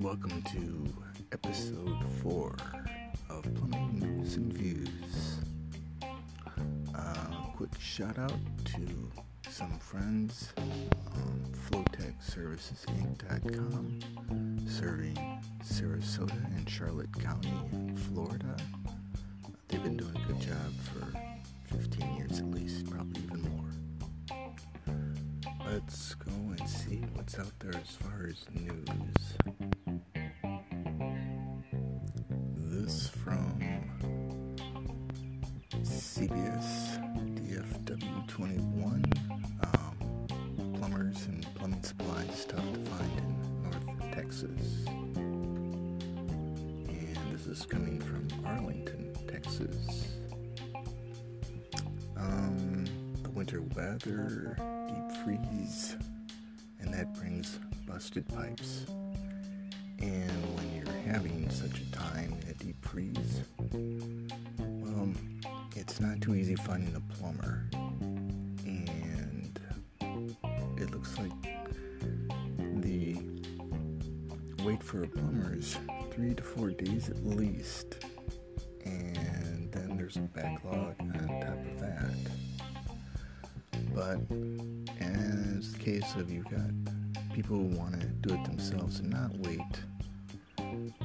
Welcome to episode four of Plumbing News and Views. Uh, quick shout out to some friends, um, FlowTechServicesInc.com, serving Sarasota and Charlotte County Florida. They've been doing a good job for 15 years at least, probably. Let's go and see what's out there as far as news. This from CBS DFW 21. Um, plumbers and plumbing supplies tough to find in North Texas. And this is coming from Arlington, Texas. Um, the winter weather, freeze, and that brings busted pipes. And when you're having such a time in a deep freeze, well, it's not too easy finding a plumber. And it looks like the wait for a plumber is three to four days at least. And then there's a backlog on top of that. But as the case of you've got people who want to do it themselves and not wait,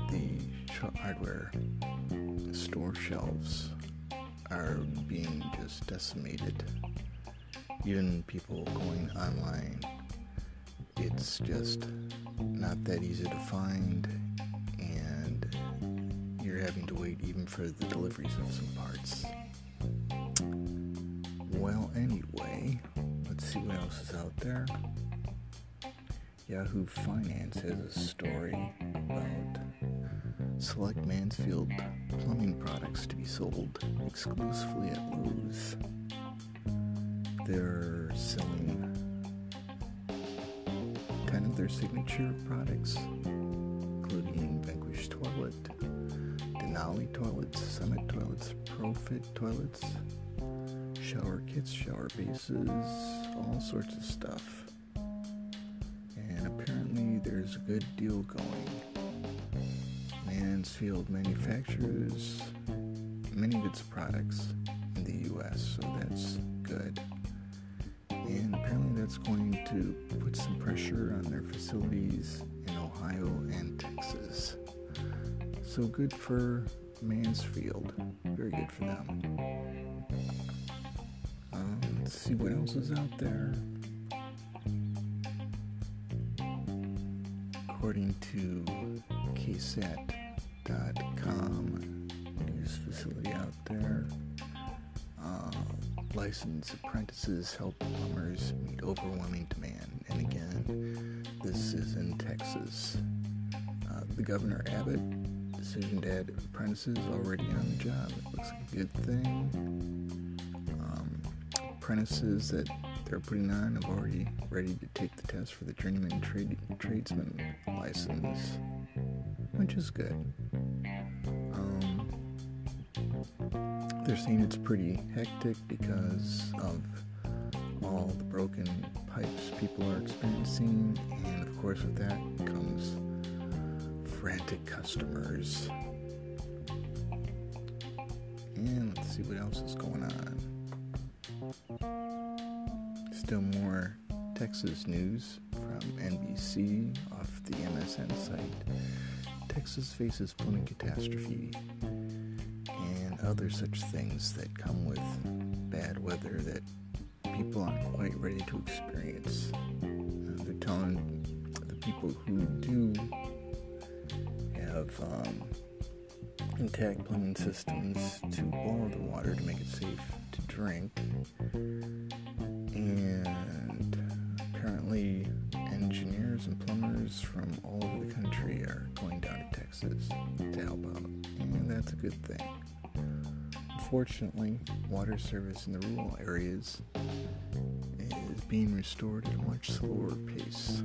the hardware store shelves are being just decimated. Even people going online, it's just not that easy to find, and you're having to wait even for the deliveries of some parts. Well, anyway, see what else is out there. Yahoo Finance has a story about select Mansfield plumbing products to be sold exclusively at Lowe's. They're selling 10 of their signature products, including Vanquish Toilet, Denali Toilets, Summit Toilets, ProFit Toilets, shower kits, shower bases, all sorts of stuff. And apparently there's a good deal going. Mansfield manufactures many of its products in the US, so that's good. And apparently that's going to put some pressure on their facilities in Ohio and Texas. So good for Mansfield. Very good for them. Let's see what else is out there. According to KSAT.com, news facility out there, uh, licensed apprentices help plumbers meet overwhelming demand. And again, this is in Texas. Uh, the Governor Abbott decision to add apprentices already on the job. It looks like a good thing. Apprentices that they're putting on have already ready to take the test for the journeyman trade, tradesman license, which is good. Um, they're saying it's pretty hectic because of all the broken pipes people are experiencing, and of course, with that comes frantic customers. And let's see what else is going on. Still more Texas news from NBC off the MSN site. Texas faces plumbing catastrophe and other such things that come with bad weather that people aren't quite ready to experience. Uh, they're telling the people who do have um, intact plumbing systems to boil the water to make it safe to drink. Apparently, engineers and plumbers from all over the country are going down to Texas to help out. And that's a good thing. Unfortunately, water service in the rural areas is being restored at a much slower pace.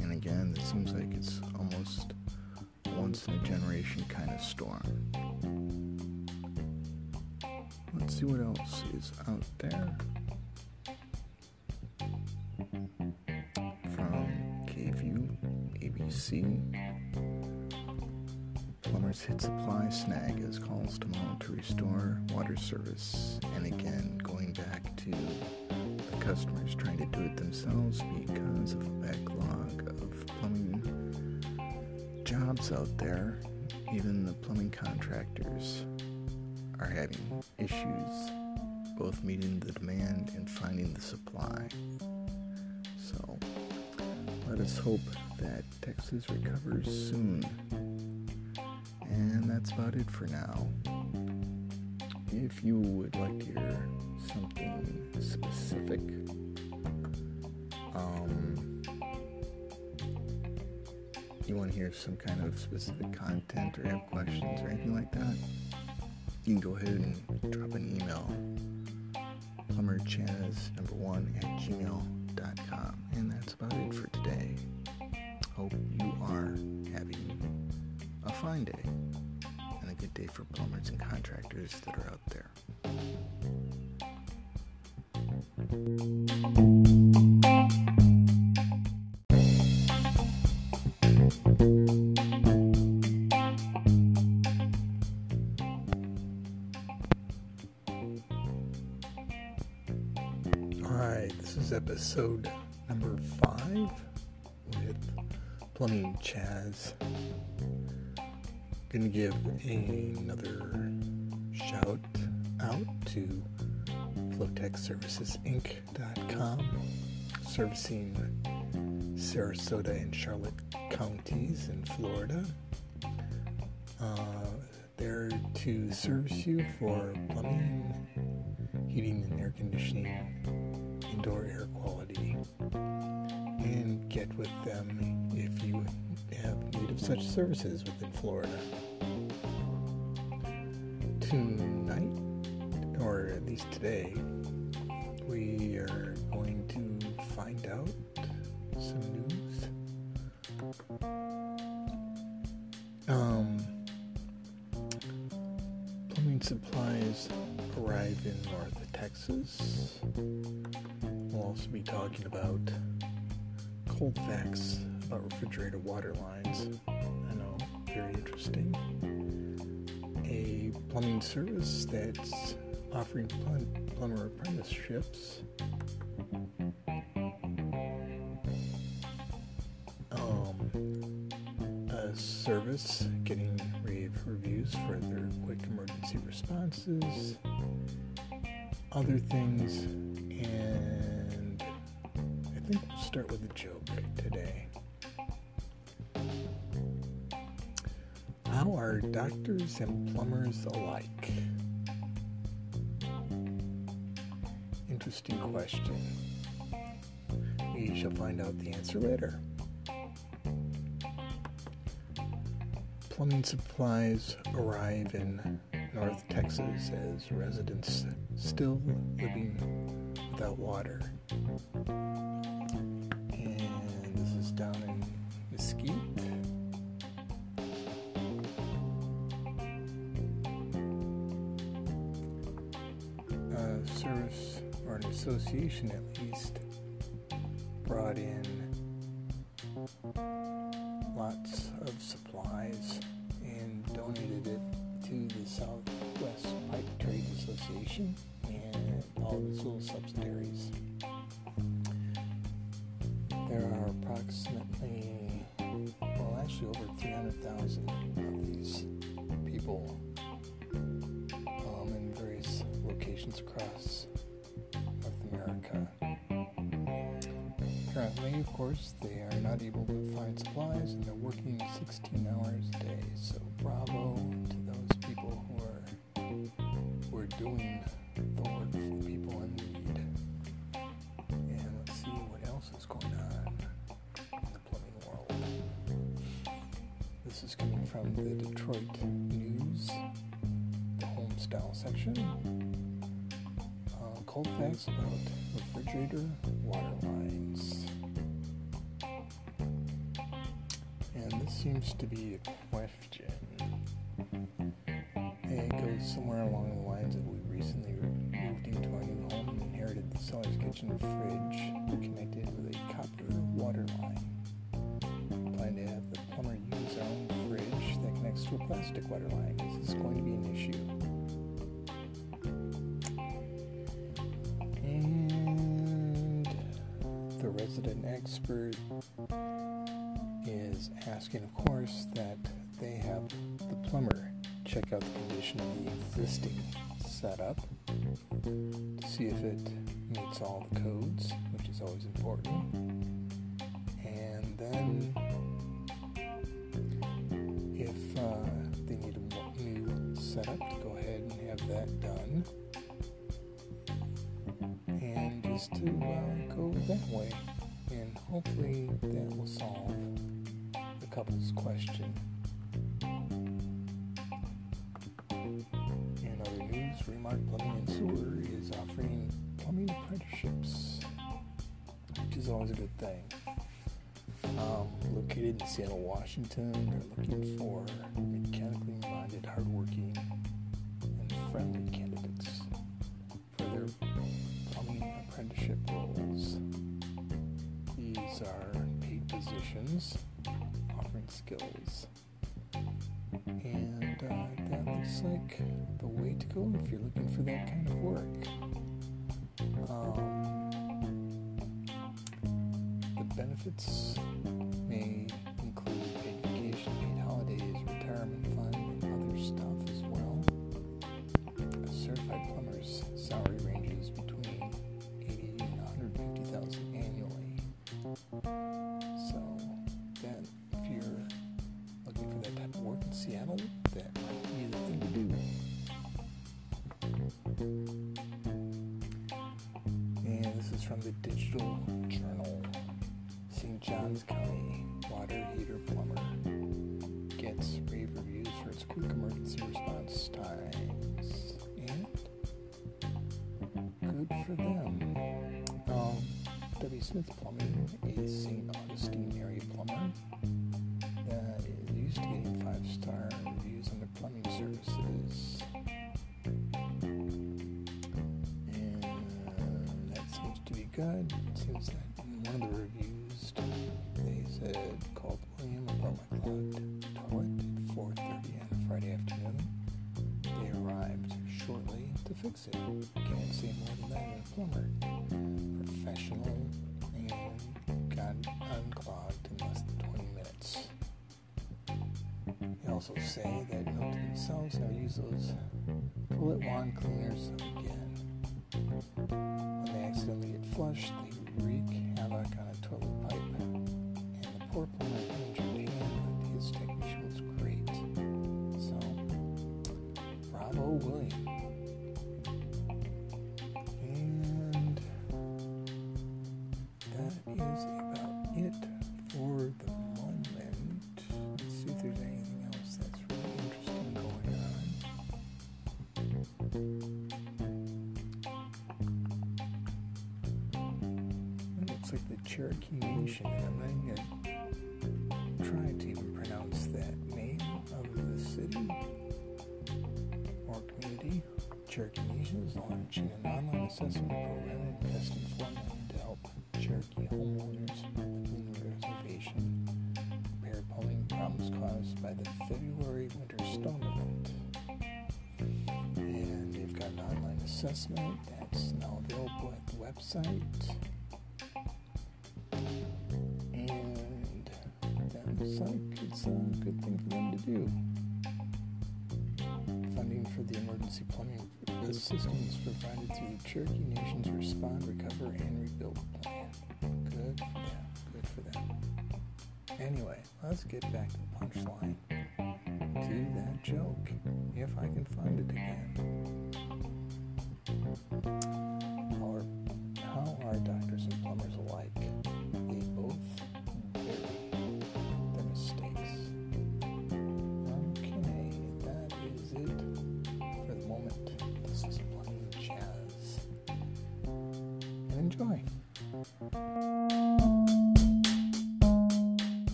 And again, it seems like it's almost once in a generation kind of storm. Let's see what else is out there. C. Plumbers hit supply snag as calls tomorrow to restore water service. And again, going back to the customers trying to do it themselves because of a backlog of plumbing jobs out there. Even the plumbing contractors are having issues both meeting the demand and finding the supply. So let us hope that Texas recovers soon. And that's about it for now. If you would like to hear something specific, um, you want to hear some kind of specific content or have questions or anything like that, you can go ahead and drop an email plumberchaz number one at gmail.com fine day and a good day for plumbers and contractors that are out there Alright, this is episode number five with Plumbing Chaz. Gonna give another shout out to FlowTechServicesInc.com, servicing Sarasota and Charlotte counties in Florida. Uh, there to service you for plumbing, heating, and air conditioning, indoor air quality, and get with them such services within Florida. Tonight, or at least today, we are going to find out some news. Um, plumbing supplies arrive in North Texas. We'll also be talking about cold facts about refrigerator water lines. Very interesting. A plumbing service that's offering plum- plumber apprenticeships. Um, a service getting rave reviews for their quick emergency responses, other things, and I think we'll start with a joke today. Are doctors and plumbers alike? Interesting question. We shall find out the answer later. Plumbing supplies arrive in North Texas as residents still living without water. Association at least brought in lots of supplies and donated it to the Southwest Pipe Trade Association and all of its little subsidiaries. There are approximately, well, actually over 300,000 of these people um, in various locations across America. Currently, of course, they are not able to find supplies and they're working 16 hours a day. So, bravo to those people who are who are doing the work for people in need. And let's see what else is going on in the plumbing world. This is coming from the Detroit News, the home style section. Cold facts about refrigerator water lines. And this seems to be a question. It goes somewhere along the lines of we recently moved into our new home and inherited the seller's kitchen fridge connected with a copper water line. Plan to have the plumber use our own fridge that connects to a plastic water line? Is this going to be an issue? Resident expert is asking, of course, that they have the plumber check out the condition of the existing setup to see if it meets all the codes, which is always important. And then, if uh, they need a new setup, to go ahead and have that done. And just to uh, go that way, and hopefully that will solve the couple's question. In other news, Remark Plumbing and Sewer is offering plumbing apprenticeships, which is always a good thing. Um, located in Seattle, Washington, they're looking for mechanically minded, hardworking, positions offering skills. And uh, that looks like the way to go if you're looking for that kind of work. Um, the benefits may include paid vacation, paid holidays, retirement fund, and other stuff as well. A certified plumber's salary ranges between 80 and 150,000 annually. That might be the thing to do. And this is from the Digital Journal. St. Johns County water heater plumber gets rave reviews for its quick emergency response times. And good for them. Um, W. Smith Plumbing, a St. Augustine area plumber plumbing services. And that seems to be good. It seems that in one of the reviews, they said called William about my clogged toilet at 4:30 on a Friday afternoon. They arrived shortly to fix it. Can't say more than that in a plumber. Also say that note to themselves never use those toilet wand cleaners again. When they accidentally get flushed, they wreak It looks like the Cherokee Nation, and I'm not gonna to even pronounce that name of the city or community. Cherokee Nation is launching an online assessment program investing $4 million to help Cherokee homeowners assessment that's now available at the website. And that looks like it's a good thing for them to do. Funding for the emergency plumbing system is provided through the Cherokee Nation's Respond, Recover, and Rebuild Plan. Good for them. Good for them. Anyway, let's get back to the punchline.